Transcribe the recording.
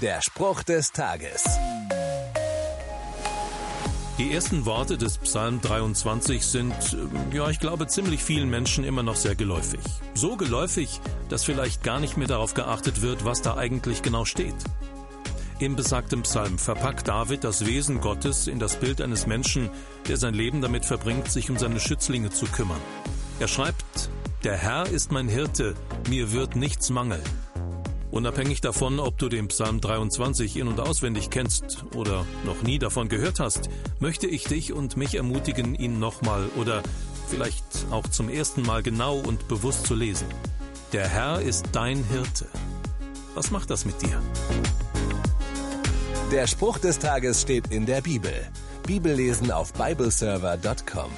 Der Spruch des Tages. Die ersten Worte des Psalm 23 sind, äh, ja, ich glaube, ziemlich vielen Menschen immer noch sehr geläufig. So geläufig, dass vielleicht gar nicht mehr darauf geachtet wird, was da eigentlich genau steht. Im besagten Psalm verpackt David das Wesen Gottes in das Bild eines Menschen, der sein Leben damit verbringt, sich um seine Schützlinge zu kümmern. Er schreibt, Der Herr ist mein Hirte, mir wird nichts mangeln. Unabhängig davon, ob du den Psalm 23 in und auswendig kennst oder noch nie davon gehört hast, möchte ich dich und mich ermutigen, ihn nochmal oder vielleicht auch zum ersten Mal genau und bewusst zu lesen. Der Herr ist dein Hirte. Was macht das mit dir? Der Spruch des Tages steht in der Bibel. Bibellesen auf bibleserver.com.